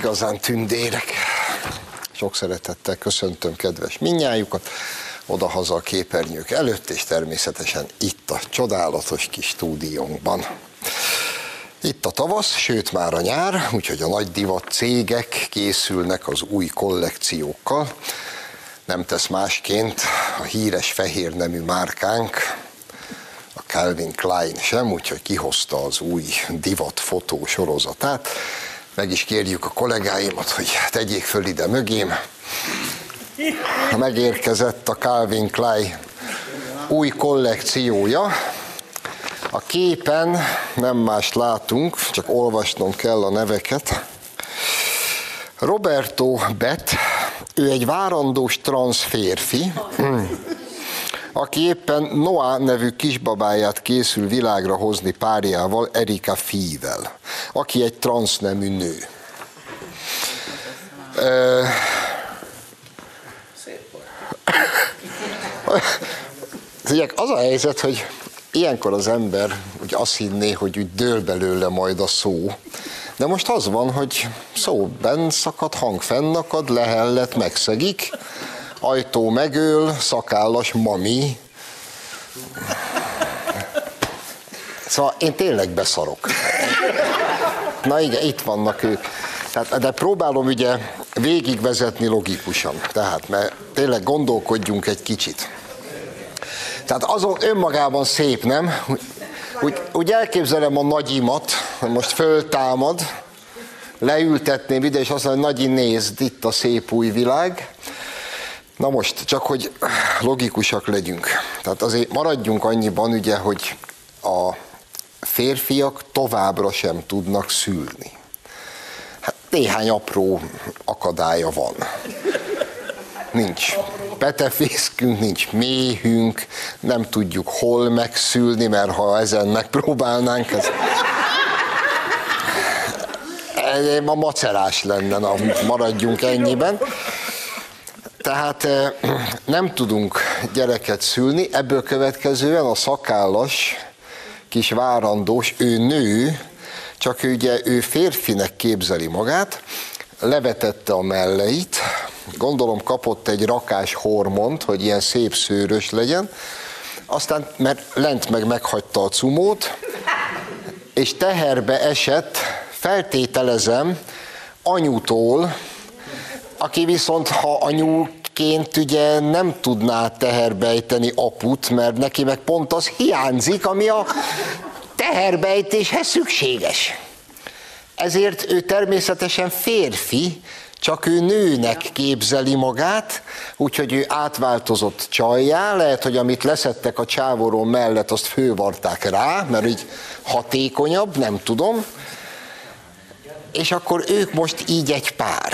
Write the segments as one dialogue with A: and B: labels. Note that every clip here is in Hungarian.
A: igazán tündérek. Sok szeretettel köszöntöm kedves minnyájukat, odahaza a képernyők előtt, és természetesen itt a csodálatos kis stúdiónkban. Itt a tavasz, sőt már a nyár, úgyhogy a nagy divat cégek készülnek az új kollekciókkal. Nem tesz másként a híres fehér nemű márkánk, a Calvin Klein sem, úgyhogy kihozta az új divat fotó sorozatát. Meg is kérjük a kollégáimat, hogy tegyék föl ide mögém. Megérkezett a Calvin Klein új kollekciója, a képen nem más látunk, csak olvasnom kell a neveket. Roberto Bet, ő egy várandós transz férfi, aki éppen Noah nevű kisbabáját készül világra hozni párjával, Erika Fivel, aki egy transznemű nő. Szép az a helyzet, hogy ilyenkor az ember úgy azt hinné, hogy úgy dől belőle majd a szó. De most az van, hogy szó benn szakad, hang fennakad, lehellet, megszegik, ajtó megöl, szakállas mami. Szóval én tényleg beszarok. Na igen, itt vannak ők. Tehát, de próbálom ugye végigvezetni logikusan. Tehát, mert tényleg gondolkodjunk egy kicsit. Tehát azon önmagában szép, nem? Úgy, úgy elképzelem a nagyimat, hogy most föltámad, leültetném ide, és azt mondja, hogy Nagyi, nézd, itt a szép új világ. Na most, csak hogy logikusak legyünk. Tehát azért maradjunk annyiban, ugye, hogy a férfiak továbbra sem tudnak szülni. Hát néhány apró akadálya van. Nincs petefészkünk, nincs méhünk, nem tudjuk hol megszülni, mert ha ezen megpróbálnánk, ez a macerás lenne, na, maradjunk ennyiben. Tehát eh, nem tudunk gyereket szülni, ebből következően a szakállas, kis várandós, ő nő, csak ugye ő férfinek képzeli magát, levetette a melleit, gondolom kapott egy rakás hormont, hogy ilyen szép szőrös legyen, aztán, mert lent meg meghagyta a cumót, és teherbe esett, feltételezem, anyutól, aki viszont, ha anyuként ugye nem tudná teherbejteni aput, mert neki meg pont az hiányzik, ami a teherbejtéshez szükséges. Ezért ő természetesen férfi, csak ő nőnek képzeli magát, úgyhogy ő átváltozott csajjá, lehet, hogy amit leszettek a csávoró mellett, azt fővarták rá, mert így hatékonyabb, nem tudom. És akkor ők most így egy pár.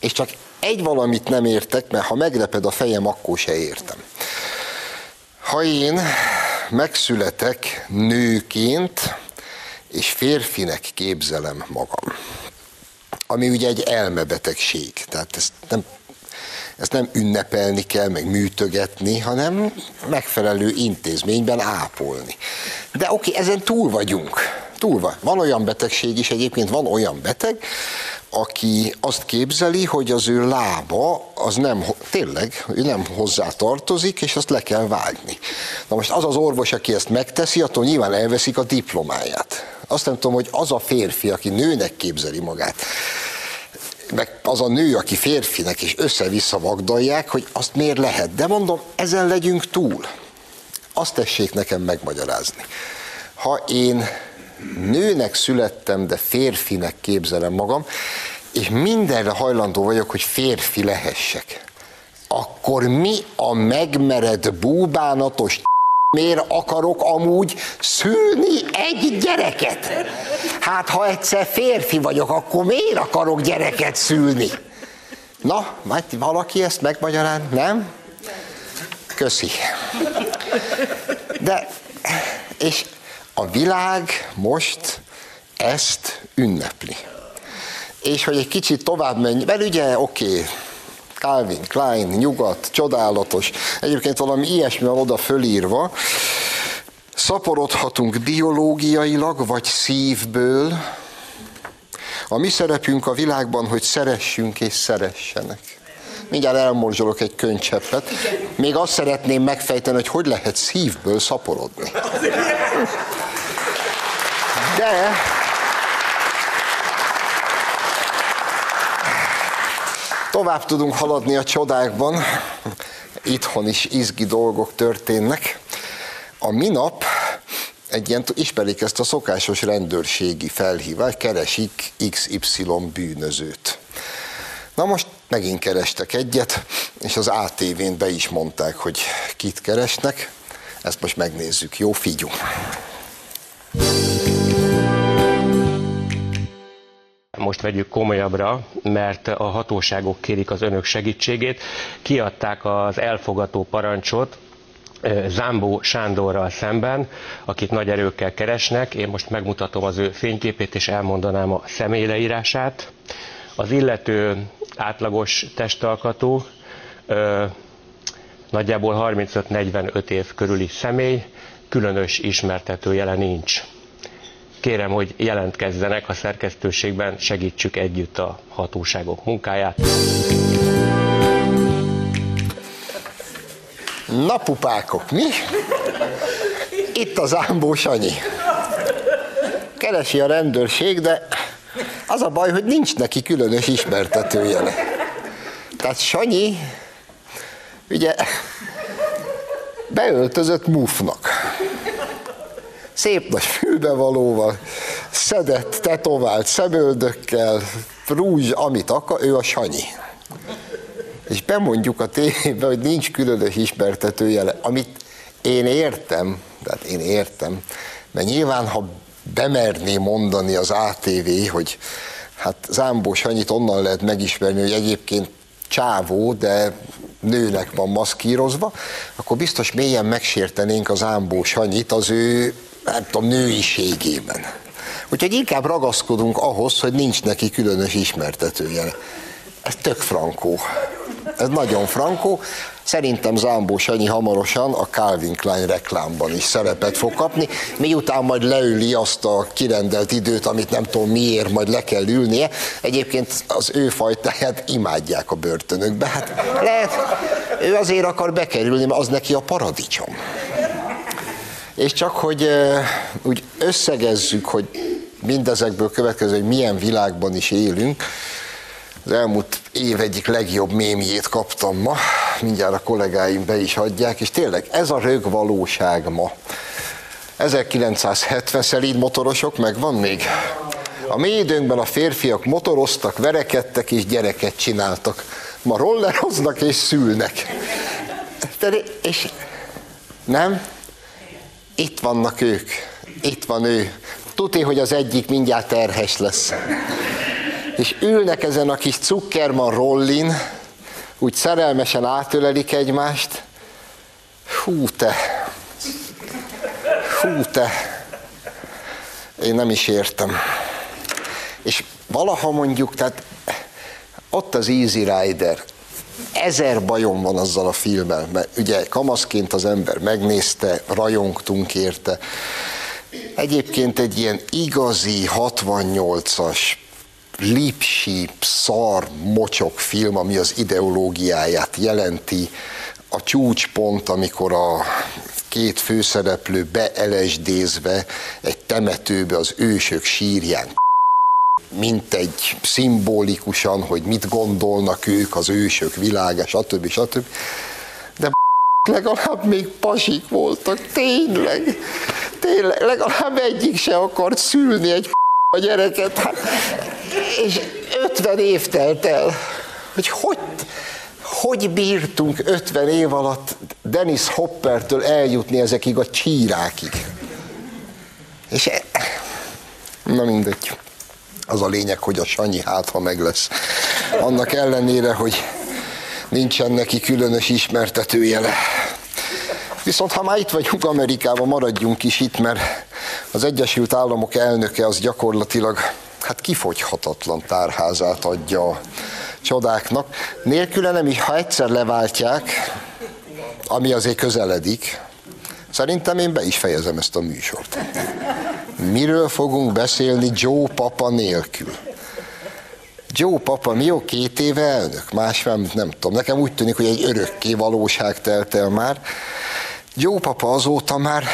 A: És csak egy valamit nem értek, mert ha megleped a fejem, akkor se értem. Ha én megszületek nőként, és férfinek képzelem magam, ami ugye egy elmebetegség, tehát ezt nem, ezt nem ünnepelni kell, meg műtögetni, hanem megfelelő intézményben ápolni. De oké, ezen túl vagyunk. Túl van. Van olyan betegség is, egyébként van olyan beteg, aki azt képzeli, hogy az ő lába az nem, tényleg, ő nem hozzá tartozik, és azt le kell vágni. Na most az az orvos, aki ezt megteszi, attól nyilván elveszik a diplomáját. Azt nem tudom, hogy az a férfi, aki nőnek képzeli magát, meg az a nő, aki férfinek, és össze-vissza vagdalják, hogy azt miért lehet. De mondom, ezen legyünk túl. Azt tessék nekem megmagyarázni. Ha én nőnek születtem, de férfinek képzelem magam, és mindenre hajlandó vagyok, hogy férfi lehessek, akkor mi a megmered búbánatos miért akarok amúgy szülni egy gyereket? Hát ha egyszer férfi vagyok, akkor miért akarok gyereket szülni? Na, majd valaki ezt megmagyaráz, nem? Köszi. De, és a világ most ezt ünnepli. És hogy egy kicsit tovább menj, mert ugye oké, okay, Calvin Klein, nyugat, csodálatos, egyébként valami ilyesmi van oda fölírva, szaporodhatunk biológiailag, vagy szívből, A mi szerepünk a világban, hogy szeressünk és szeressenek. Mindjárt elmorzsolok egy könycseppet. Még azt szeretném megfejteni, hogy hogy lehet szívből szaporodni. De tovább tudunk haladni a csodákban. Itthon is izgi dolgok történnek. A minap egy ilyen, ismerik ezt a szokásos rendőrségi felhívást, keresik XY bűnözőt. Na most megint kerestek egyet, és az ATV-n be is mondták, hogy kit keresnek. Ezt most megnézzük. Jó, figyú!
B: Most vegyük komolyabbra, mert a hatóságok kérik az önök segítségét. Kiadták az elfogató parancsot Zámbó Sándorral szemben, akit nagy erőkkel keresnek. Én most megmutatom az ő fényképét, és elmondanám a személyleírását. Az illető átlagos testalkatú, nagyjából 35-45 év körüli személy, különös ismertetőjele nincs. Kérem, hogy jelentkezzenek a szerkesztőségben, segítsük együtt a hatóságok munkáját.
A: Napupákok, mi? Itt az Ámbó Sanyi. Keresi a rendőrség, de az a baj, hogy nincs neki különös ismertetőjele. Tehát Sanyi, ugye, beöltözött mufnak. Szép nagy fülbevalóval, szedett, tetovált szemöldökkel, rúzs, amit akar, ő a Sanyi. És bemondjuk a tévébe, hogy nincs különös ismertetőjele, amit én értem, tehát én értem, mert nyilván, ha bemerné mondani az ATV, hogy hát Zámbó Sanyit onnan lehet megismerni, hogy egyébként csávó, de nőnek van maszkírozva, akkor biztos mélyen megsértenénk az Ámbó Sanyit az ő, nem tudom, nőiségében. Úgyhogy inkább ragaszkodunk ahhoz, hogy nincs neki különös ismertetője. Ez tök frankó. Ez nagyon frankó. Szerintem Zámbó Sanyi hamarosan a Calvin Klein reklámban is szerepet fog kapni, miután majd leüli azt a kirendelt időt, amit nem tudom miért, majd le kell ülnie. Egyébként az ő fajtáját imádják a börtönökbe. Hát lehet, ő azért akar bekerülni, mert az neki a paradicsom. És csak, hogy úgy összegezzük, hogy mindezekből következő, hogy milyen világban is élünk, az elmúlt év egyik legjobb mémjét kaptam ma, mindjárt a kollégáim be is adják, és tényleg ez a rög valóság ma. 1970 szelíd motorosok megvan még? A mi időnkben a férfiak motoroztak, verekedtek és gyereket csináltak. Ma rolleroznak és szülnek. És nem? Itt vannak ők. Itt van ő. Tudni, hogy az egyik mindjárt terhes lesz és ülnek ezen a kis cukkerman rollin, úgy szerelmesen átölelik egymást. Hú te, hú te, én nem is értem. És valaha mondjuk, tehát ott az Easy Rider, ezer bajom van azzal a filmmel, mert ugye kamaszként az ember megnézte, rajongtunk érte. Egyébként egy ilyen igazi 68-as lipsíp, szar, mocsok film, ami az ideológiáját jelenti, a csúcspont, amikor a két főszereplő beelesdézve egy temetőbe az ősök sírján mint egy szimbolikusan, hogy mit gondolnak ők az ősök világa, stb. stb. De legalább még pasik voltak, tényleg. Tényleg, legalább egyik se akart szülni egy a gyereket. Hát és 50 év telt el, hogy hogy, hogy bírtunk 50 év alatt Dennis Hoppertől eljutni ezekig a csírákig. És e, na mindegy. Az a lényeg, hogy a Sanyi hát, ha meg lesz. Annak ellenére, hogy nincsen neki különös ismertetőjele. Viszont ha már itt vagyunk Amerikában, maradjunk is itt, mert az Egyesült Államok elnöke az gyakorlatilag hát kifogyhatatlan tárházát adja a csodáknak. Nélküle nem is, ha egyszer leváltják, ami azért közeledik, szerintem én be is fejezem ezt a műsort. Miről fogunk beszélni Joe papa nélkül? Joe papa, mi jó két éve elnök? Más nem, nem tudom. Nekem úgy tűnik, hogy egy örökké valóság telt el már. Joe papa azóta már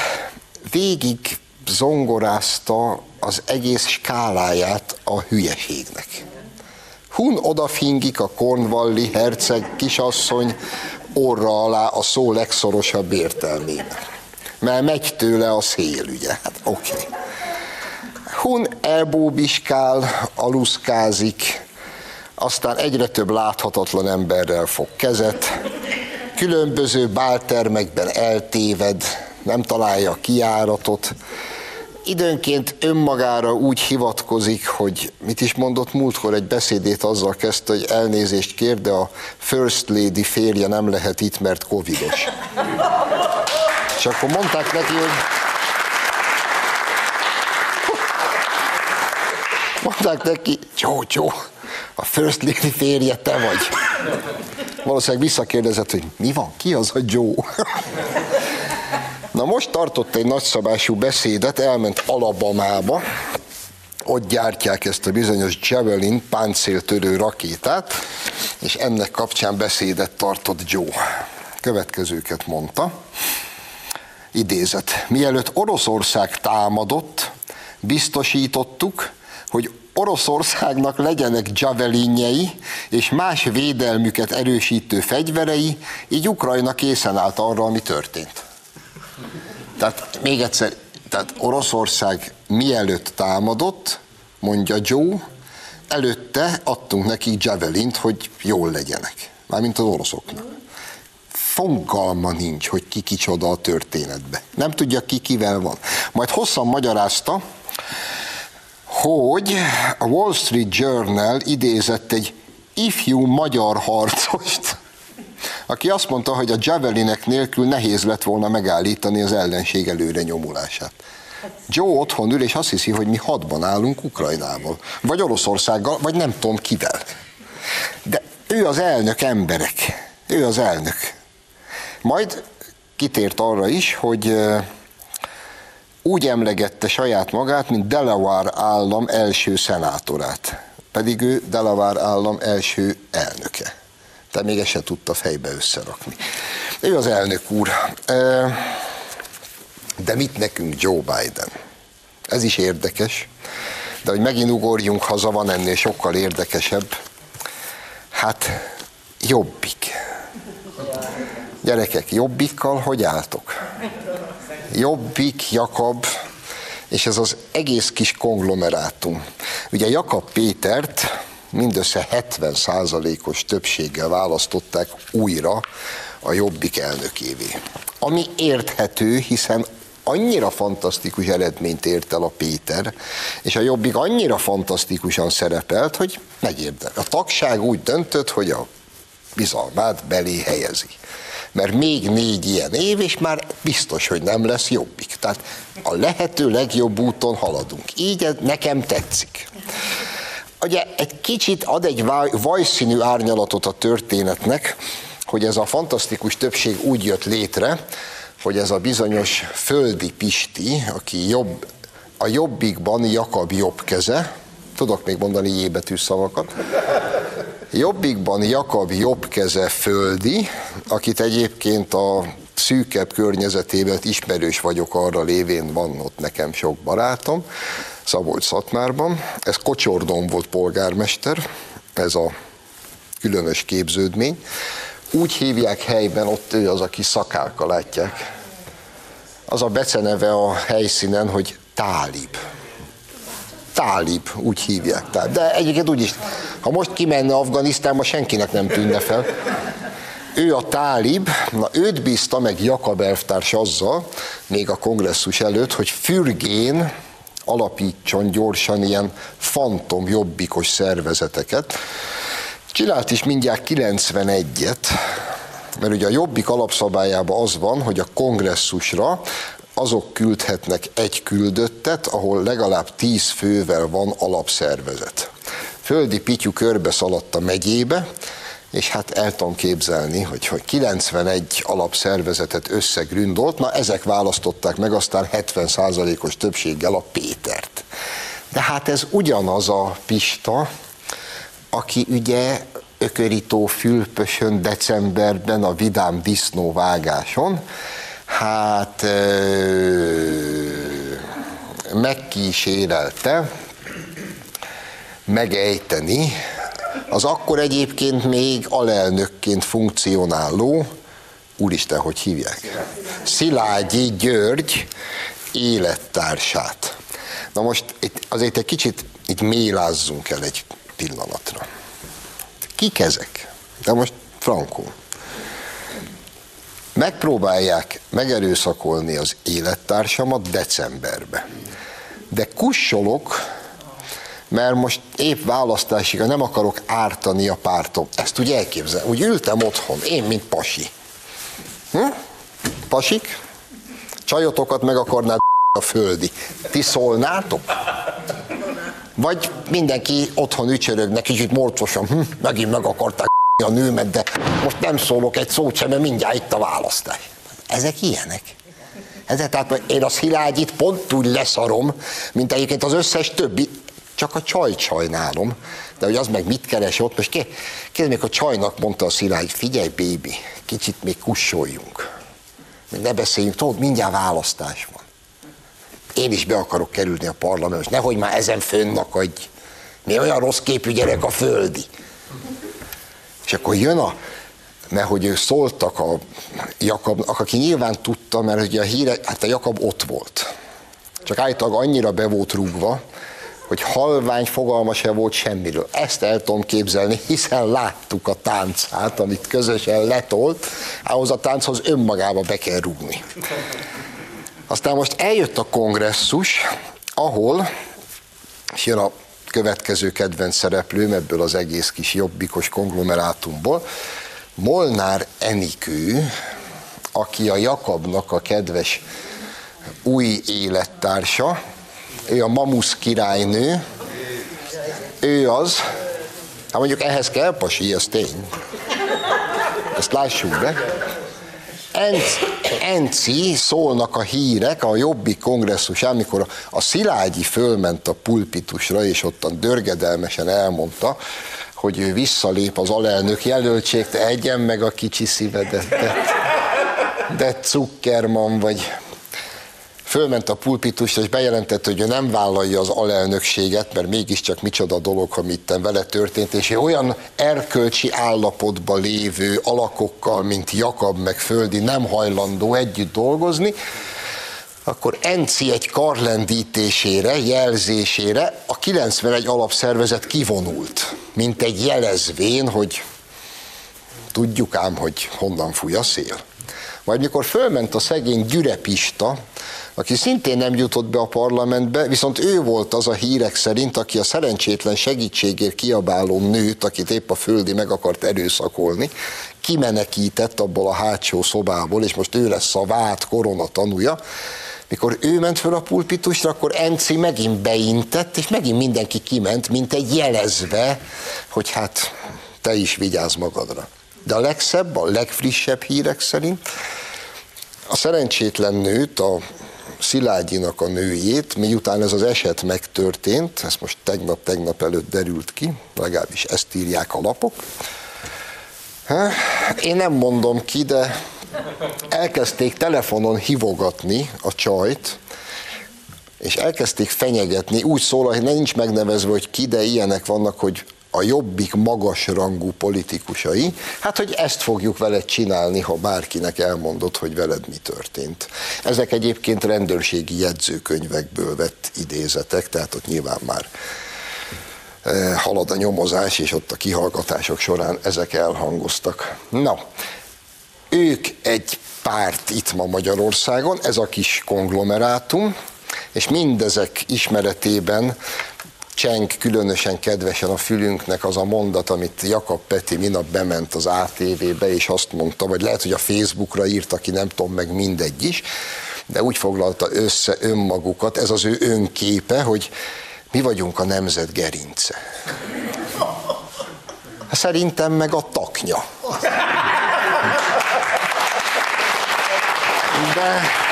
A: végig zongorázta az egész skáláját a hülyeségnek. Hun odafingik a Cornwalli herceg kisasszony orra alá a szó legszorosabb értelmében. Mert megy tőle a szél, ugye? Hát oké. Okay. Hun elbóbiskál, aluszkázik, aztán egyre több láthatatlan emberrel fog kezet, különböző báltermekben eltéved, nem találja a kiáratot, időnként önmagára úgy hivatkozik, hogy mit is mondott múltkor, egy beszédét azzal kezdte, hogy elnézést kér, de a First Lady férje nem lehet itt, mert covidos. És akkor mondták neki, hogy mondták neki, Joe, a First Lady férje te vagy. Valószínűleg visszakérdezett, hogy mi van, ki az a Joe? Na most tartott egy nagyszabású beszédet, elment Alabamába, ott gyártják ezt a bizonyos Javelin páncéltörő rakétát, és ennek kapcsán beszédet tartott Joe. Következőket mondta. Idézet. Mielőtt Oroszország támadott, biztosítottuk, hogy Oroszországnak legyenek javelinjei és más védelmüket erősítő fegyverei, így Ukrajna készen állt arra, ami történt. Tehát még egyszer, tehát Oroszország mielőtt támadott, mondja Joe, előtte adtunk neki javelint, hogy jól legyenek. Mármint az oroszoknak. Fogalma nincs, hogy ki kicsoda a történetbe. Nem tudja ki kivel van. Majd hosszan magyarázta, hogy a Wall Street Journal idézett egy ifjú magyar harcost, aki azt mondta, hogy a javelinek nélkül nehéz lett volna megállítani az ellenség előre nyomulását. Joe otthon ül, és azt hiszi, hogy mi hadban állunk Ukrajnával, vagy Oroszországgal, vagy nem tudom kivel. De ő az elnök emberek. Ő az elnök. Majd kitért arra is, hogy úgy emlegette saját magát, mint Delaware állam első szenátorát. Pedig ő Delaware állam első elnöke de még ezt se tudta fejbe összerakni. Ő az elnök úr. De mit nekünk Joe Biden? Ez is érdekes, de hogy megint ugorjunk haza, van ennél sokkal érdekesebb. Hát jobbik. Gyerekek, jobbikkal hogy álltok? Jobbik, Jakab, és ez az egész kis konglomerátum. Ugye Jakab Pétert mindössze 70%-os többséggel választották újra a Jobbik elnökévé. Ami érthető, hiszen annyira fantasztikus eredményt ért el a Péter, és a Jobbik annyira fantasztikusan szerepelt, hogy megérdem. A tagság úgy döntött, hogy a bizalmát belé helyezi. Mert még négy ilyen év, és már biztos, hogy nem lesz jobbik. Tehát a lehető legjobb úton haladunk. Így nekem tetszik ugye egy kicsit ad egy vajszínű árnyalatot a történetnek, hogy ez a fantasztikus többség úgy jött létre, hogy ez a bizonyos földi Pisti, aki jobb, a jobbikban Jakab jobb keze, tudok még mondani jébetű szavakat, jobbikban Jakab jobb keze földi, akit egyébként a szűkebb környezetében ismerős vagyok arra lévén, van ott nekem sok barátom, Szabolcs-Szatmárban. Ez Kocsordon volt polgármester, ez a különös képződmény. Úgy hívják helyben, ott ő az, aki szakálka látják. Az a beceneve a helyszínen, hogy Tálib. Tálib, úgy hívják. De egyébként úgy is, ha most kimenne Afganisztánba, senkinek nem tűnne fel. Ő a tálib, na őt bízta meg Jakab elvtárs azzal, még a kongresszus előtt, hogy fürgén alapítson gyorsan ilyen fantom jobbikos szervezeteket. Csinált is mindjárt 91-et, mert ugye a jobbik alapszabályában az van, hogy a kongresszusra azok küldhetnek egy küldöttet, ahol legalább tíz fővel van alapszervezet. Földi Pityu körbe szaladt a megyébe, és hát el tudom képzelni, hogy, hogy 91 alapszervezetet összegründolt, na ezek választották meg aztán 70%-os többséggel a Pétert. De hát ez ugyanaz a Pista, aki ugye ökörító fülpösön decemberben a vidám disznóvágáson, hát megkísérelte megejteni az akkor egyébként még alelnökként funkcionáló, úristen, hogy hívják? Szilágyi György élettársát. Na most itt azért egy kicsit itt mélázzunk el egy pillanatra. Kik ezek? De most frankó. Megpróbálják megerőszakolni az élettársamat decemberbe. De kussolok, mert most épp választásig nem akarok ártani a pártom. Ezt úgy elképzel. Úgy ültem otthon, én, mint pasi. Hm? Pasik? Csajotokat meg akarnád a földi. Ti szólnátok? Vagy mindenki otthon ücsörögnek, kicsit morcosan, hm, megint meg akarták a nőmet, de most nem szólok egy szót sem, mert mindjárt itt a választás. Ezek ilyenek. Ezek, tehát én a Szilágyit pont úgy leszarom, mint egyébként az összes többi, csak a csajt sajnálom. De hogy az meg mit keres ott, most kérdezik, a csajnak mondta a Szilágy, figyelj, bébi, kicsit még kussoljunk. Még ne beszéljünk, tudod, mindjárt választás van. Én is be akarok kerülni a parlamentbe, nehogy már ezen fönnakadj. Mi olyan rossz képű gyerek a földi. És akkor jön a, mert hogy ők szóltak a Jakabnak, aki nyilván tudta, mert ugye a híre, hát a Jakab ott volt. Csak állítólag annyira be volt rúgva, hogy halvány fogalma se volt semmiről. Ezt el tudom képzelni, hiszen láttuk a táncát, amit közösen letolt, ahhoz a tánchoz önmagába be kell rúgni. Aztán most eljött a kongresszus, ahol, és jön a következő kedvenc szereplőm ebből az egész kis jobbikos konglomerátumból, Molnár Enikő, aki a Jakabnak a kedves új élettársa, ő a Mamusz királynő, ő az, hát mondjuk ehhez kell pasi, ez tény. Ezt lássuk be. Enci szólnak a hírek a Jobbik kongresszusán, amikor a, Szilágyi fölment a pulpitusra, és ottan dörgedelmesen elmondta, hogy ő visszalép az alelnök jelöltség, te egyen meg a kicsi szívedet, de, de Zuckerman vagy fölment a pulpitusra, és bejelentette, hogy ő nem vállalja az alelnökséget, mert mégiscsak micsoda dolog, amit itt vele történt, és olyan erkölcsi állapotban lévő alakokkal, mint Jakab meg Földi nem hajlandó együtt dolgozni, akkor Enci egy karlendítésére, jelzésére a 91 alapszervezet kivonult, mint egy jelezvén, hogy tudjuk ám, hogy honnan fúj a szél. Majd mikor fölment a szegény Gyürepista, aki szintén nem jutott be a parlamentbe, viszont ő volt az a hírek szerint, aki a szerencsétlen segítségért kiabáló nőt, akit épp a földi meg akart erőszakolni, kimenekített abból a hátsó szobából, és most ő lesz a vált korona tanúja, mikor ő ment föl a pulpitusra, akkor Enci megint beintett, és megint mindenki kiment, mint egy jelezve, hogy hát te is vigyázz magadra. De a legszebb, a legfrissebb hírek szerint a szerencsétlen nőt, a Szilágyinak a nőjét, miután ez az eset megtörtént, ez most tegnap-tegnap előtt derült ki, legalábbis ezt írják a lapok. Én nem mondom ki, de elkezdték telefonon hivogatni a csajt, és elkezdték fenyegetni, úgy szól, hogy nincs megnevezve, hogy ki, de ilyenek vannak, hogy a jobbik magasrangú politikusai, hát hogy ezt fogjuk veled csinálni, ha bárkinek elmondod, hogy veled mi történt. Ezek egyébként rendőrségi jegyzőkönyvekből vett idézetek, tehát ott nyilván már eh, halad a nyomozás, és ott a kihallgatások során ezek elhangoztak. Na, ők egy párt itt ma Magyarországon, ez a kis konglomerátum, és mindezek ismeretében cseng különösen kedvesen a fülünknek az a mondat, amit Jakab Peti minap bement az ATV-be, és azt mondta, vagy lehet, hogy a Facebookra írt, aki nem tudom meg mindegy is, de úgy foglalta össze önmagukat, ez az ő önképe, hogy mi vagyunk a nemzet gerince. Hát szerintem meg a taknya. De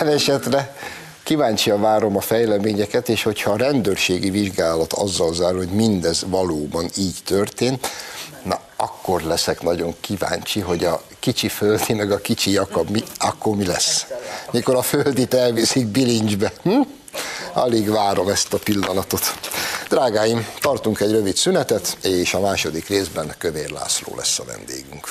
A: minden esetre kíváncsian várom a fejleményeket, és hogyha a rendőrségi vizsgálat azzal zár, hogy mindez valóban így történt, na akkor leszek nagyon kíváncsi, hogy a kicsi földi meg a kicsi Jakab, mi, akkor mi lesz? Mikor a földit elviszik bilincsbe. Hm? Alig várom ezt a pillanatot. Drágáim, tartunk egy rövid szünetet, és a második részben Kövér László lesz a vendégünk.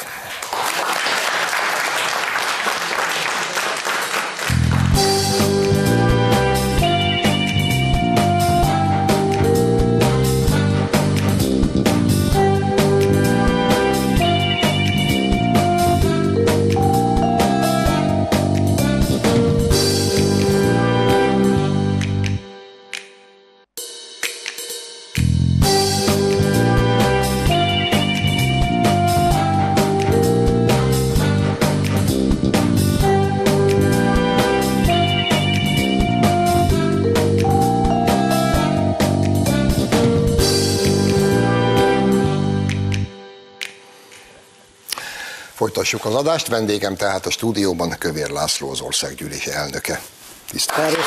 A: Folytassuk az adást. Vendégem tehát a stúdióban Kövér László, az országgyűlés elnöke.
C: Tisztelt.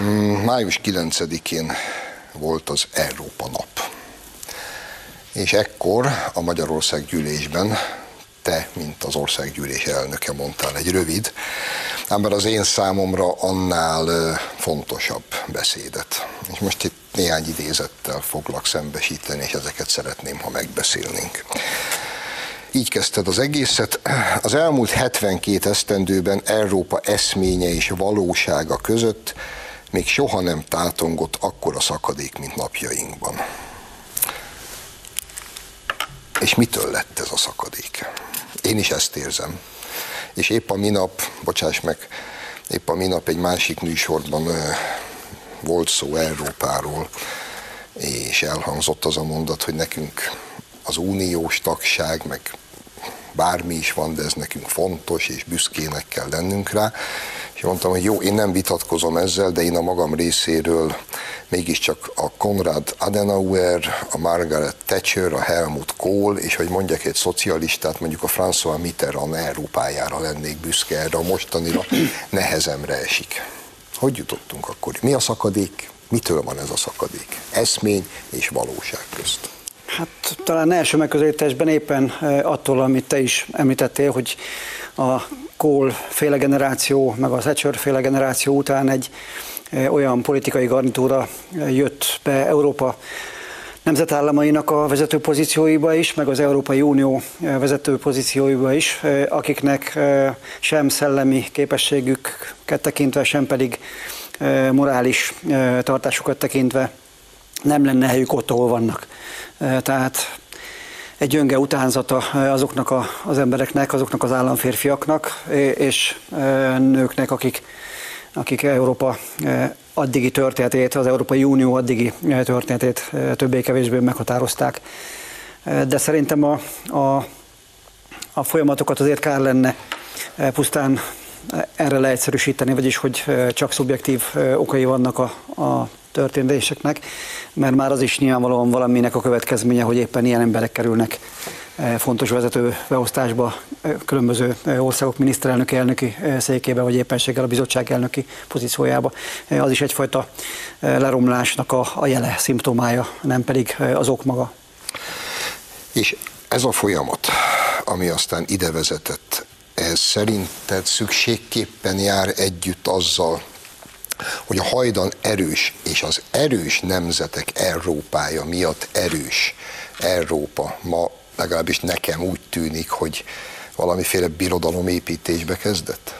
A: Mm, május 9-én volt az Európa nap. És ekkor a Magyarország gyűlésben te, mint az országgyűlés elnöke mondtál egy rövid, ám az én számomra annál fontosabb beszédet. És most itt néhány idézettel foglak szembesíteni, és ezeket szeretném, ha megbeszélnénk. Így kezdted az egészet. Az elmúlt 72 esztendőben Európa eszménye és valósága között még soha nem tátongott akkora szakadék, mint napjainkban. És mitől lett ez a szakadék? Én is ezt érzem. És épp a minap, bocsáss meg, épp a minap egy másik műsorban volt szó Európáról, és elhangzott az a mondat, hogy nekünk az uniós tagság, meg bármi is van, de ez nekünk fontos, és büszkének kell lennünk rá. És mondtam, hogy jó, én nem vitatkozom ezzel, de én a magam részéről mégiscsak a Konrad Adenauer, a Margaret Thatcher, a Helmut Kohl, és hogy mondjak egy szocialistát, mondjuk a François Mitterrand Európájára lennék büszke, erre a mostanira nehezemre esik. Hogy jutottunk akkor? Mi a szakadék? Mitől van ez a szakadék? Eszmény és valóság közt.
C: Hát talán első megközelítésben éppen attól, amit te is említettél, hogy a Kohl féle generáció, meg az Thatcher féle generáció után egy olyan politikai garnitúra jött be Európa nemzetállamainak a vezető pozícióiba is, meg az Európai Unió vezető pozícióiba is, akiknek sem szellemi képességüket tekintve, sem pedig morális tartásukat tekintve nem lenne helyük ott, ahol vannak. Tehát egy gyönge utánzata azoknak az embereknek, azoknak az államférfiaknak és nőknek, akik, akik Európa addigi történetét, az Európai Unió addigi történetét többé-kevésbé meghatározták. De szerintem a, a, a folyamatokat azért kár lenne pusztán erre leegyszerűsíteni, vagyis hogy csak szubjektív okai vannak a, a történéseknek, mert már az is nyilvánvalóan valaminek a következménye, hogy éppen ilyen emberek kerülnek eh, fontos vezető beosztásba, különböző országok miniszterelnöki elnöki székébe, vagy éppenséggel a bizottság elnöki pozíciójába. Az is egyfajta leromlásnak a jele, szimptomája, nem pedig az ok maga.
A: És ez a folyamat, ami aztán ide vezetett, ez szerinted szükségképpen jár együtt azzal, hogy a hajdan erős, és az erős nemzetek Európája miatt erős Európa ma legalábbis nekem úgy tűnik, hogy valamiféle birodalomépítésbe kezdett?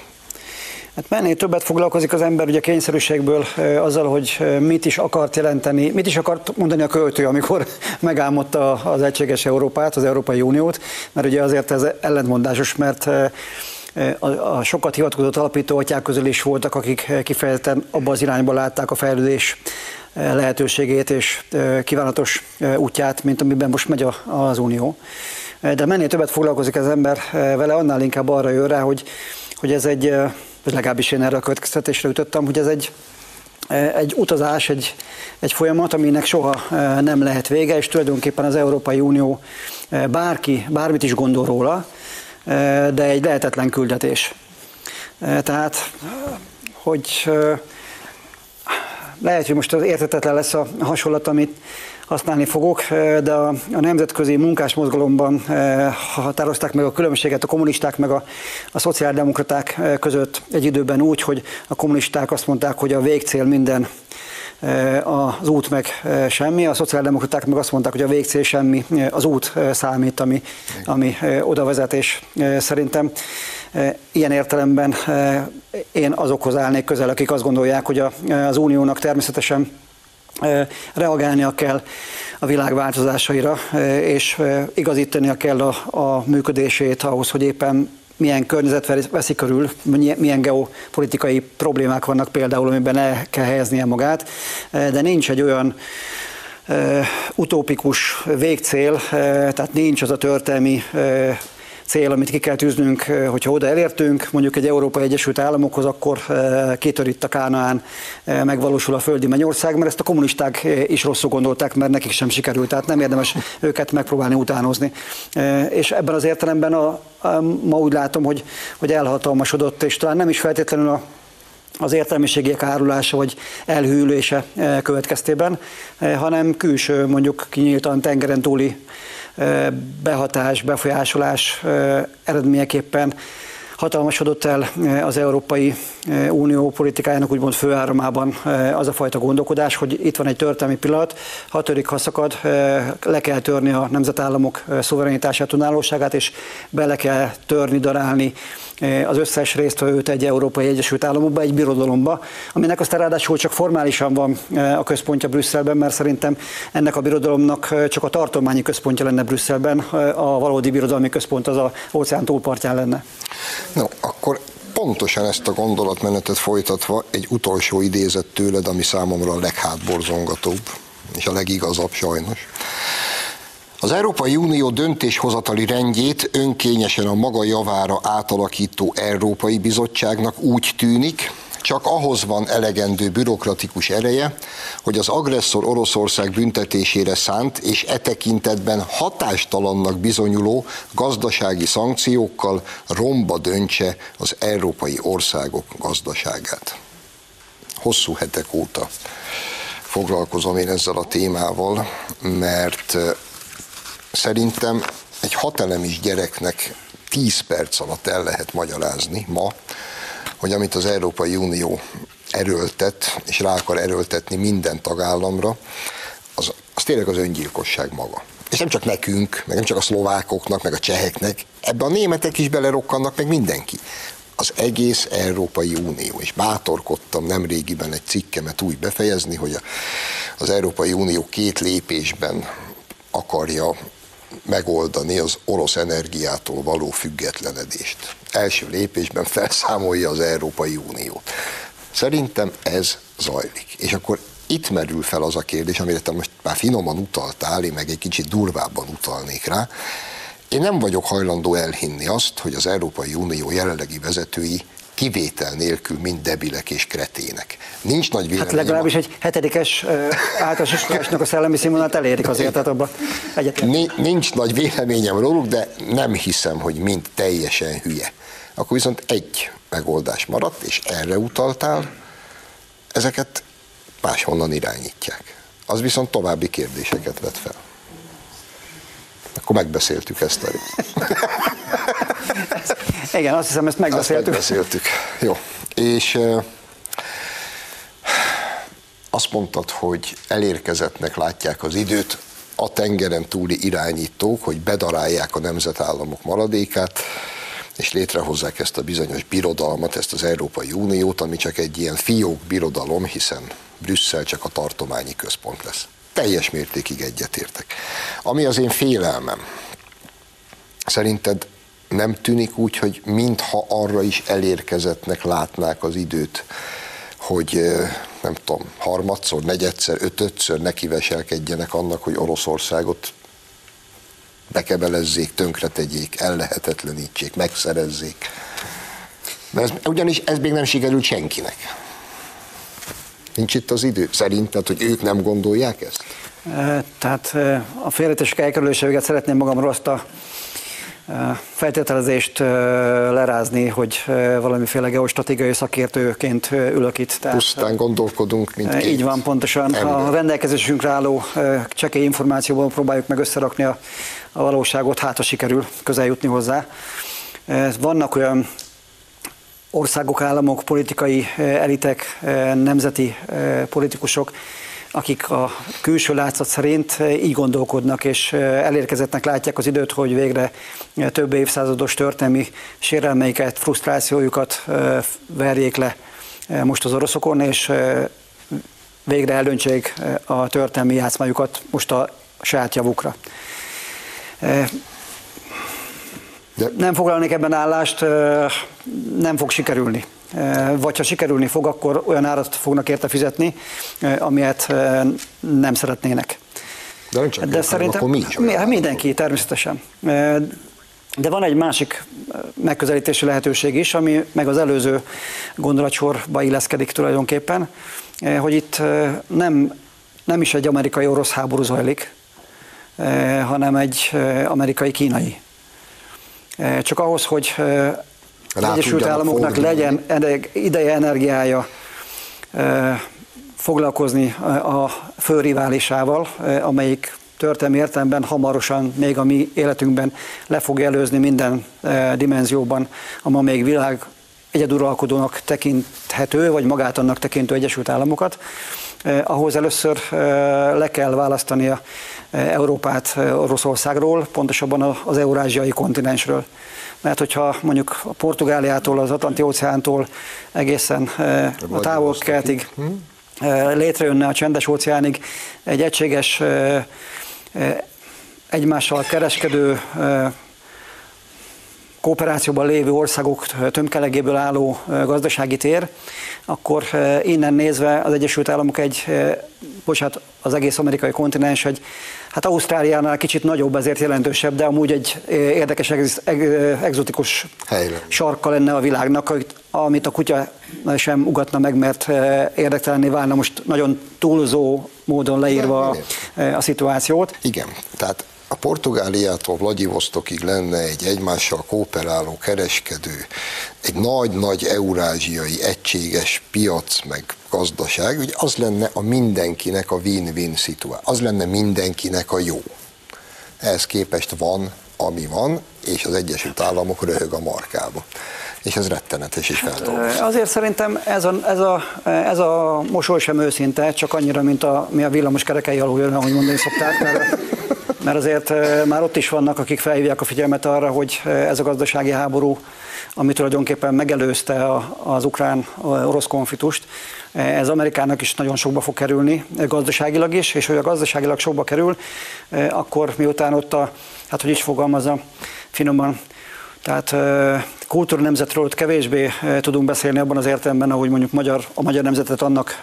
C: Hát mennél többet foglalkozik az ember ugye kényszerűségből azzal, hogy mit is akart jelenteni, mit is akart mondani a költő, amikor megálmodta az egységes Európát, az Európai Uniót, mert ugye azért ez ellentmondásos, mert a, sokat hivatkozott alapító atyák közül is voltak, akik kifejezetten abba az irányba látták a fejlődés lehetőségét és kívánatos útját, mint amiben most megy az Unió. De mennél többet foglalkozik az ember vele, annál inkább arra jön rá, hogy, hogy ez egy, legalábbis én erre a következtetésre jutottam, hogy ez egy egy utazás, egy, egy folyamat, aminek soha nem lehet vége, és tulajdonképpen az Európai Unió bárki, bármit is gondol róla, de egy lehetetlen küldetés. Tehát, hogy lehet, hogy most az értetetlen lesz a hasonlat, amit használni fogok, de a, a nemzetközi munkásmozgalomban határozták meg a különbséget a kommunisták meg a, a szociáldemokraták között egy időben úgy, hogy a kommunisták azt mondták, hogy a végcél minden az út meg semmi, a szociáldemokraták meg azt mondták, hogy a végcél semmi, az út számít, ami, ami oda vezet, és szerintem ilyen értelemben én azokhoz állnék közel, akik azt gondolják, hogy az uniónak természetesen reagálnia kell a világ változásaira, és igazítania kell a, a működését ahhoz, hogy éppen milyen környezet veszi körül, milyen geopolitikai problémák vannak például, amiben el kell helyeznie magát, de nincs egy olyan utópikus végcél, tehát nincs az a történelmi cél, amit ki kell tűznünk, hogyha oda elértünk, mondjuk egy Európai Egyesült Államokhoz, akkor kitör itt a Kánaán, megvalósul a földi mennyország, mert ezt a kommunisták is rosszul gondolták, mert nekik sem sikerült, tehát nem érdemes őket megpróbálni utánozni. És ebben az értelemben a, a, ma úgy látom, hogy, hogy elhatalmasodott, és talán nem is feltétlenül a az értelmiségiek árulása vagy elhűlése következtében, hanem külső, mondjuk kinyíltan tengeren túli behatás, befolyásolás eredményeképpen hatalmasodott el az Európai Unió politikájának úgymond főáramában az a fajta gondolkodás, hogy itt van egy történelmi pillanat, ha törik, ha le kell törni a nemzetállamok szuverenitását, önállóságát, és bele kell törni, darálni az összes résztvevőt egy Európai Egyesült Államokba, egy birodalomba, aminek aztán ráadásul csak formálisan van a központja Brüsszelben, mert szerintem ennek a birodalomnak csak a tartományi központja lenne Brüsszelben, a valódi birodalmi központ az a óceán túlpartján lenne.
A: No, akkor pontosan ezt a gondolatmenetet folytatva egy utolsó idézet tőled, ami számomra a leghátborzongatóbb, és a legigazabb sajnos. Az Európai Unió döntéshozatali rendjét önkényesen a maga javára átalakító Európai Bizottságnak úgy tűnik, csak ahhoz van elegendő bürokratikus ereje, hogy az agresszor Oroszország büntetésére szánt és e tekintetben hatástalannak bizonyuló gazdasági szankciókkal romba döntse az európai országok gazdaságát. Hosszú hetek óta foglalkozom én ezzel a témával, mert szerintem egy hatelemis gyereknek 10 perc alatt el lehet magyarázni ma, hogy amit az Európai Unió erőltet, és rá akar erőltetni minden tagállamra, az, az tényleg az öngyilkosság maga. És nem csak nekünk, meg nem csak a szlovákoknak, meg a cseheknek, ebbe a németek is belerokkannak, meg mindenki. Az egész Európai Unió, és bátorkodtam nem régiben egy cikkemet úgy befejezni, hogy a, az Európai Unió két lépésben akarja megoldani az orosz energiától való függetlenedést. Első lépésben felszámolja az Európai Uniót. Szerintem ez zajlik. És akkor itt merül fel az a kérdés, amire te most már finoman utaltál, én meg egy kicsit durvábban utalnék rá. Én nem vagyok hajlandó elhinni azt, hogy az Európai Unió jelenlegi vezetői kivétel nélkül mind debilek és kretének. Nincs nagy véleményem.
C: Hát legalábbis egy hetedikes általános iskolásnak a szellemi színvonalát elérik azért, tehát abban egyetlen.
A: Nincs nagy véleményem róluk, de nem hiszem, hogy mind teljesen hülye. Akkor viszont egy megoldás maradt, és erre utaltál, ezeket máshonnan irányítják. Az viszont további kérdéseket vet fel. Akkor megbeszéltük ezt a
C: Igen, azt hiszem, ezt megbeszéltük.
A: Azt megbeszéltük. Jó. És azt mondtad, hogy elérkezettnek látják az időt a tengeren túli irányítók, hogy bedarálják a nemzetállamok maradékát, és létrehozzák ezt a bizonyos birodalmat, ezt az Európai Uniót, ami csak egy ilyen fiók birodalom, hiszen Brüsszel csak a tartományi központ lesz. Teljes mértékig egyetértek. Ami az én félelmem, szerinted nem tűnik úgy, hogy mintha arra is elérkezettnek látnák az időt, hogy nem tudom, harmadszor, negyedszer, ötödször nekiveselkedjenek annak, hogy Oroszországot bekebelezzék, tönkretegyék, ellehetetlenítsék, megszerezzék. Mert ez, ugyanis ez még nem sikerült senkinek. Nincs itt az idő? Szerinted, hogy ők nem gondolják ezt?
C: Tehát a félretések elkerülésével szeretném magamról azt a feltételezést lerázni, hogy valamiféle geostratégiai szakértőként ülök itt.
A: Tehát, Pusztán gondolkodunk, mint
C: Így van, pontosan. Ember. A rendelkezésünkre álló csekély információban próbáljuk meg összerakni a, a valóságot, hát ha sikerül közel jutni hozzá. Vannak olyan országok, államok, politikai elitek, nemzeti politikusok, akik a külső látszat szerint így gondolkodnak, és elérkezettnek látják az időt, hogy végre több évszázados történelmi sérelmeiket, frusztrációjukat verjék le most az oroszokon, és végre eldöntsék a történelmi játszmájukat most a saját javukra. De... Nem foglalnék ebben állást, nem fog sikerülni. Vagy ha sikerülni fog, akkor olyan árat fognak érte fizetni, amilyet nem szeretnének.
A: De nem csak De szerintem akkor mi is
C: mi, mindenki, természetesen. De van egy másik megközelítési lehetőség is, ami meg az előző gondolatsorba illeszkedik tulajdonképpen, hogy itt nem, nem is egy amerikai-orosz háború zajlik, hanem egy amerikai-kínai csak ahhoz, hogy az Egyesült Államoknak fordulni. legyen ideje, energiája foglalkozni a főriválisával, amelyik történelmi értelemben hamarosan, még a mi életünkben le fog előzni minden dimenzióban a ma még világ egyeduralkodónak tekinthető, vagy magát annak tekintő Egyesült Államokat. ahhoz először le kell választania Európát Oroszországról, pontosabban az eurázsiai kontinensről. Mert hogyha mondjuk a Portugáliától, az Atlanti óceántól egészen a távol-keltig létrejönne a csendes óceánig egy egységes egymással kereskedő kooperációban lévő országok tömkelegéből álló gazdasági tér, akkor innen nézve az Egyesült Államok egy, bocsánat, az egész amerikai kontinens egy, hát Ausztráliánál kicsit nagyobb, ezért jelentősebb, de amúgy egy érdekes, ex, exotikus Helyre. sarka lenne a világnak, amit a kutya sem ugatna meg, mert érdektelenné válna most nagyon túlzó módon leírva a, a szituációt.
A: Igen, tehát a Portugáliától Vladivostokig lenne egy egymással kooperáló kereskedő, egy nagy-nagy eurázsiai egységes piac, meg gazdaság, ugye az lenne a mindenkinek a win-win szituáció, az lenne mindenkinek a jó. Ehhez képest van, ami van, és az Egyesült Államok röhög a markába. És ez rettenetes is feldolgozó.
C: Azért szerintem ez a, ez, a, ez a mosoly sem őszinte, csak annyira, mint a, mi a villamos kerekei alul jön, ahogy mondani szokták, mert mert azért már ott is vannak, akik felhívják a figyelmet arra, hogy ez a gazdasági háború, ami tulajdonképpen megelőzte az ukrán-orosz konfliktust, ez Amerikának is nagyon sokba fog kerülni, gazdaságilag is, és hogy a gazdaságilag sokba kerül, akkor miután ott a, hát hogy is fogalmazza finoman, tehát kultúra nemzetről kevésbé tudunk beszélni abban az értelemben, ahogy mondjuk magyar, a magyar nemzetet annak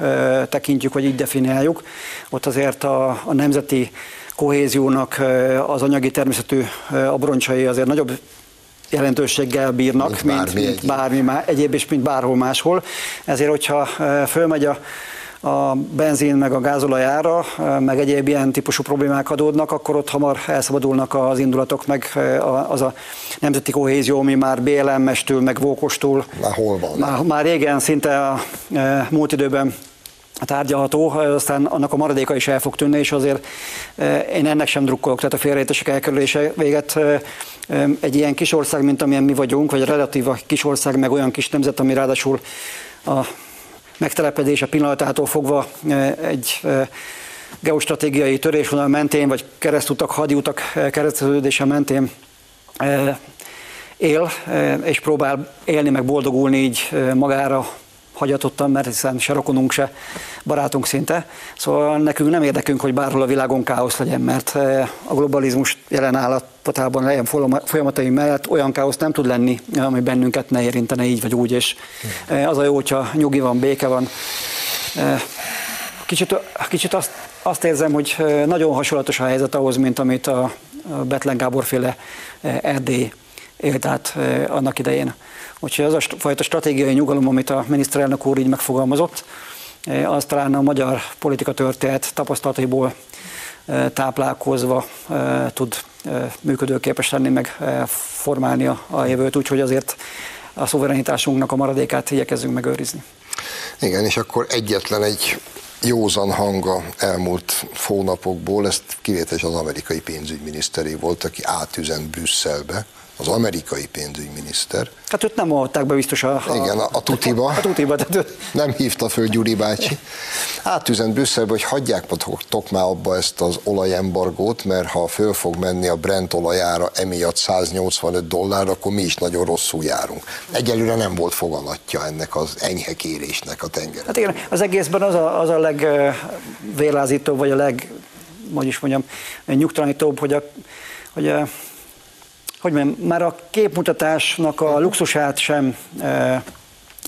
C: tekintjük, vagy így definiáljuk. Ott azért a, a nemzeti kohéziónak az anyagi természetű abroncsai azért nagyobb jelentőséggel bírnak, mint bármi, mint, mint bármi má, egyéb és mint bárhol máshol. Ezért, hogyha fölmegy a a benzin meg a gázolaj ára, meg egyéb ilyen típusú problémák adódnak, akkor ott hamar elszabadulnak az indulatok, meg az a nemzeti kohézió, ami már BLM-estől, meg Vókostól.
A: Már hol van?
C: Már, már régen, szinte a múlt időben tárgyalható, aztán annak a maradéka is el fog tűnni, és azért én ennek sem drukkolok, tehát a félrejtések elkerülése véget egy ilyen kis ország, mint amilyen mi vagyunk, vagy relatív a kis ország, meg olyan kis nemzet, ami ráadásul a megtelepedése pillanatától fogva egy geostratégiai törésvonal mentén, vagy keresztutak, hadiutak keresztülődése mentén él, és próbál élni, meg boldogulni így magára hagyatottan, mert hiszen se rokonunk, se barátunk szinte. Szóval nekünk nem érdekünk, hogy bárhol a világon káosz legyen, mert eh, a globalizmus jelen állapotában ilyen folyamatai mellett olyan káosz nem tud lenni, ami bennünket ne érintene így vagy úgy, és eh, az a jó, hogyha nyugi van, béke van. Eh, kicsit, kicsit azt, azt érzem, hogy nagyon hasonlatos a helyzet ahhoz, mint amit a Betlen Gábor féle Erdély élt át annak idején. Úgyhogy az a fajta stratégiai nyugalom, amit a miniszterelnök úr így megfogalmazott, az talán a magyar politika történet tapasztalataiból táplálkozva tud működőképes lenni, meg formálni a jövőt, úgyhogy azért a szuverenitásunknak a maradékát igyekezzünk megőrizni.
A: Igen, és akkor egyetlen egy józan hanga elmúlt hónapokból, ezt kivételes az amerikai pénzügyminiszteré volt, aki átüzent Brüsszelbe, az amerikai pénzügyminiszter.
C: Hát őt nem adták be biztos a...
A: a Igen, a, a tutiba.
C: A tutiba, tehát
A: Nem hívta föl Gyuri bácsi. Átüzent Brüsszelbe, hogy hagyják tok már abba ezt az olajembargót, mert ha föl fog menni a Brent olajára emiatt 185 dollár, akkor mi is nagyon rosszul járunk. Egyelőre nem volt foganatja ennek az enyhe kérésnek a tenger.
C: Hát igen, az egészben az a, az a legvélázítóbb, vagy a leg, hogy is mondjam, nyugtalanítóbb, hogy a, hogy a hogy mondjam, már a képmutatásnak a luxusát sem e,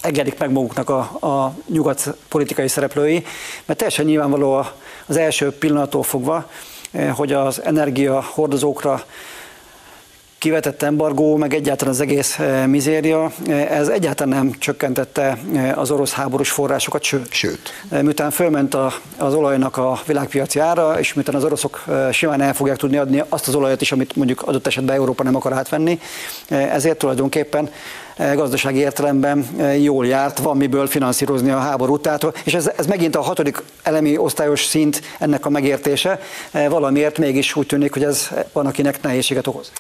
C: engedik meg maguknak a, a nyugat politikai szereplői, mert teljesen nyilvánvaló az első pillanattól fogva, e, hogy az energia hordozókra kivetett embargó, meg egyáltalán az egész eh, mizéria, eh, ez egyáltalán nem csökkentette eh, az orosz háborús forrásokat, sőt.
A: sőt.
C: Miután fölment a, az olajnak a világpiaci ára, és miután az oroszok simán el fogják tudni adni azt az olajat is, amit mondjuk adott esetben Európa nem akar átvenni, ezért tulajdonképpen gazdasági értelemben jól járt, van miből finanszírozni a háborút. Tehát, és ez, ez megint a hatodik elemi osztályos szint ennek a megértése, valamiért mégis úgy tűnik, hogy ez van, akinek nehézséget okoz.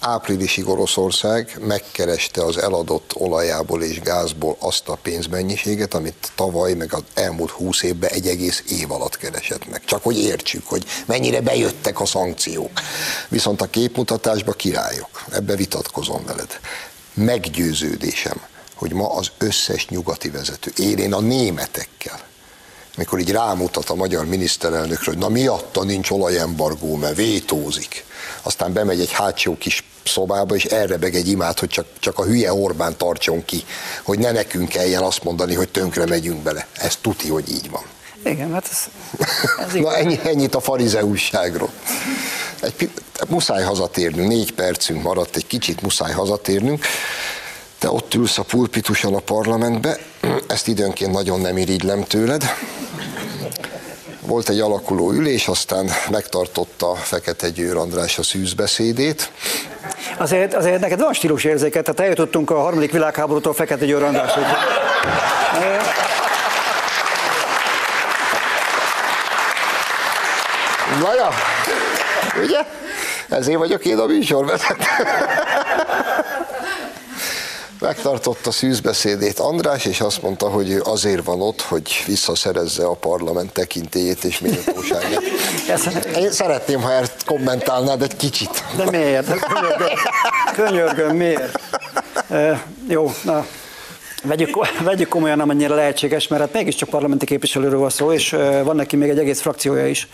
A: Áprilisig Oroszország megkereste az eladott olajából és gázból azt a pénzmennyiséget, amit tavaly, meg az elmúlt húsz évben egy egész év alatt keresett meg. Csak hogy értsük, hogy mennyire bejöttek a szankciók. Viszont a képmutatásba királyok. Ebbe vitatkozom veled meggyőződésem, hogy ma az összes nyugati vezető, én a németekkel, mikor így rámutat a magyar miniszterelnökről, hogy na miatta nincs olajembargó, mert vétózik. Aztán bemegy egy hátsó kis szobába, és elrebeg egy imát, hogy csak, csak a hülye Orbán tartson ki, hogy ne nekünk kelljen azt mondani, hogy tönkre megyünk bele. Ez tuti, hogy így van.
C: Igen, hát ez,
A: ez Na ennyi, ennyit a farizeusságról. Egy, muszáj hazatérnünk, négy percünk maradt, egy kicsit muszáj hazatérnünk. Te ott ülsz a pulpituson a parlamentbe, ezt időnként nagyon nem irigylem tőled. Volt egy alakuló ülés, aztán megtartotta Fekete Győr András a szűzbeszédét.
C: Azért, azért neked van stílus érzéket, tehát eljutottunk a harmadik világháborútól Fekete Győr Andrásig.
A: Na ja, ugye? Ezért vagyok én a műsorvezető. Megtartotta szűzbeszédét András, és azt mondta, hogy ő azért van ott, hogy visszaszerezze a parlament tekintélyét és méltóságát. Én szeretném, ha ezt kommentálnád egy kicsit.
C: De miért? Könyörgöm, könyörgöm miért? E, jó, na, Vegyük, vegyük komolyan, amennyire lehetséges, mert hát mégiscsak parlamenti képviselőről van szó, és van neki még egy egész frakciója is,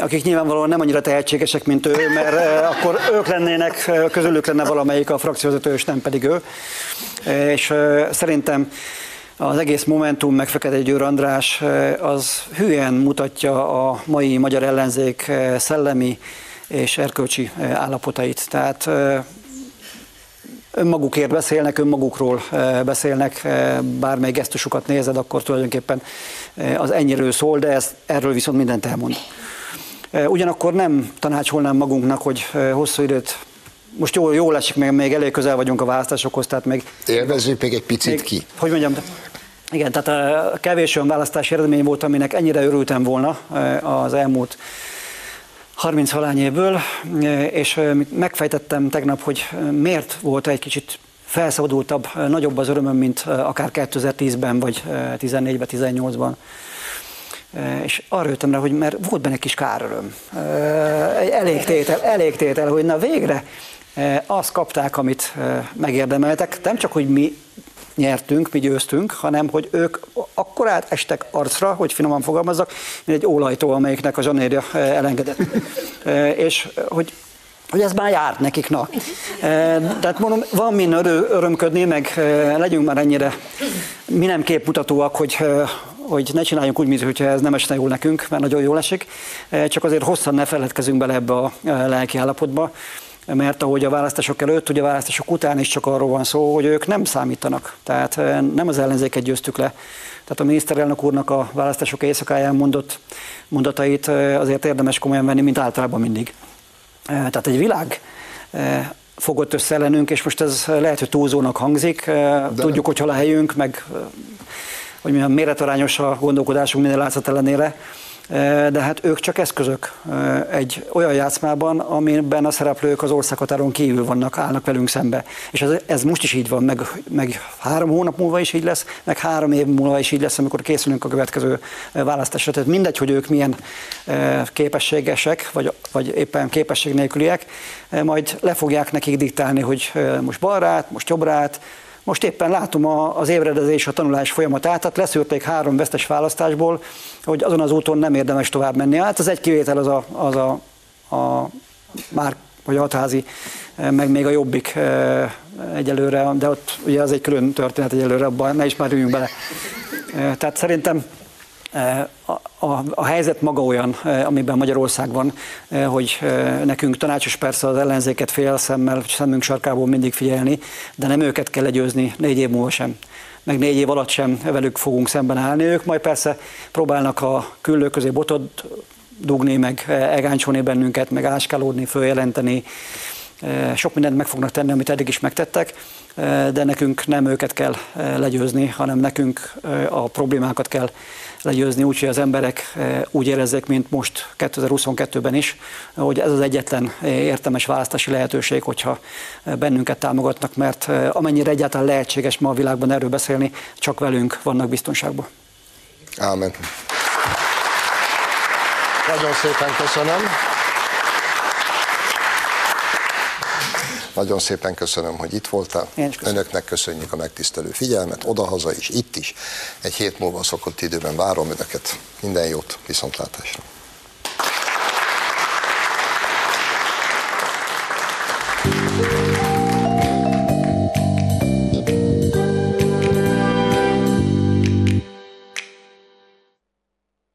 C: akik nyilvánvalóan nem annyira tehetségesek, mint ő, mert akkor ők lennének, közülük lenne valamelyik a frakcióvezető, és nem pedig ő. És szerintem az egész Momentum, meg Fekete Győr András az hülyen mutatja a mai magyar ellenzék szellemi és erkölcsi állapotait. Tehát önmagukért beszélnek, önmagukról eh, beszélnek, eh, bármely gesztusukat nézed, akkor tulajdonképpen eh, az ennyiről szól, de ezt, erről viszont mindent elmond. Ugyanakkor nem tanácsolnám magunknak, hogy hosszú időt most jól, jól esik, még, még elég közel vagyunk a választásokhoz, tehát még...
A: Élvezzük még egy picit még, ki.
C: Hogy mondjam, igen, tehát kevés olyan választási eredmény volt, aminek ennyire örültem volna az elmúlt 30 évből, és megfejtettem tegnap, hogy miért volt egy kicsit felszabadultabb, nagyobb az örömöm, mint akár 2010-ben, vagy 14-ben, 18-ban. És arra jöttem rá, hogy mert volt benne kis káröröm. Egy elégtétel, elégtétel, hogy na végre azt kapták, amit megérdemeltek. Nem csak, hogy mi nyertünk, mi győztünk, hanem hogy ők akkor estek arcra, hogy finoman fogalmazzak, mint egy ólajtó, amelyiknek a zsanérja eh, elengedett. Eh, és hogy hogy ez már járt nekik, na. Eh, tehát mondom, van min örömködni, meg legyünk már ennyire mi nem képmutatóak, hogy, hogy ne csináljunk úgy, mintha ez nem esne jól nekünk, mert nagyon jól esik, csak azért hosszan ne feledkezünk bele ebbe a lelki állapotba, mert ahogy a választások előtt, ugye a választások után is csak arról van szó, hogy ők nem számítanak. Tehát nem az ellenzéket győztük le. Tehát a miniszterelnök úrnak a választások éjszakáján mondott mondatait azért érdemes komolyan venni, mint általában mindig. Tehát egy világ fogott össze ellenünk, és most ez lehet, hogy túlzónak hangzik. De Tudjuk, hogy hol a helyünk, meg hogy milyen méretarányos a gondolkodásunk minden látszat ellenére, de hát ők csak eszközök egy olyan játszmában, amiben a szereplők az országhatáron kívül vannak, állnak velünk szembe. És ez, ez most is így van, meg, meg három hónap múlva is így lesz, meg három év múlva is így lesz, amikor készülünk a következő választásra. Tehát mindegy, hogy ők milyen képességesek, vagy, vagy éppen képesség nélküliek, majd le fogják nekik diktálni, hogy most balrát, most jobbrát, most éppen látom az ébredezés, a tanulás folyamatát, tehát leszűrték három vesztes választásból, hogy azon az úton nem érdemes tovább menni. Hát az egy kivétel az a, az a, a már vagy a hatházi, meg még a jobbik eh, egyelőre, de ott ugye az egy külön történet egyelőre, abban ne is már bele. Eh, tehát szerintem a, a, a helyzet maga olyan, amiben Magyarország van, hogy nekünk tanácsos persze az ellenzéket fél szemmel, szemünk sarkából mindig figyelni, de nem őket kell legyőzni négy év múlva sem meg négy év alatt sem velük fogunk szemben állni. Ők majd persze próbálnak a küllő közé botot dugni, meg egáncsolni bennünket, meg áskálódni, följelenteni. Sok mindent meg fognak tenni, amit eddig is megtettek, de nekünk nem őket kell legyőzni, hanem nekünk a problémákat kell legyőzni, úgyhogy az emberek eh, úgy érezzék, mint most 2022-ben is, hogy ez az egyetlen eh, értelmes választási lehetőség, hogyha eh, bennünket támogatnak, mert amennyire egyáltalán lehetséges ma a világban erről beszélni, csak velünk vannak biztonságban.
A: Ámen. Nagyon szépen köszönöm. Nagyon szépen köszönöm, hogy itt voltál. Önöknek köszönjük a megtisztelő figyelmet, odahaza is, itt is. Egy hét múlva szokott időben várom Önöket. Minden jót, viszontlátásra.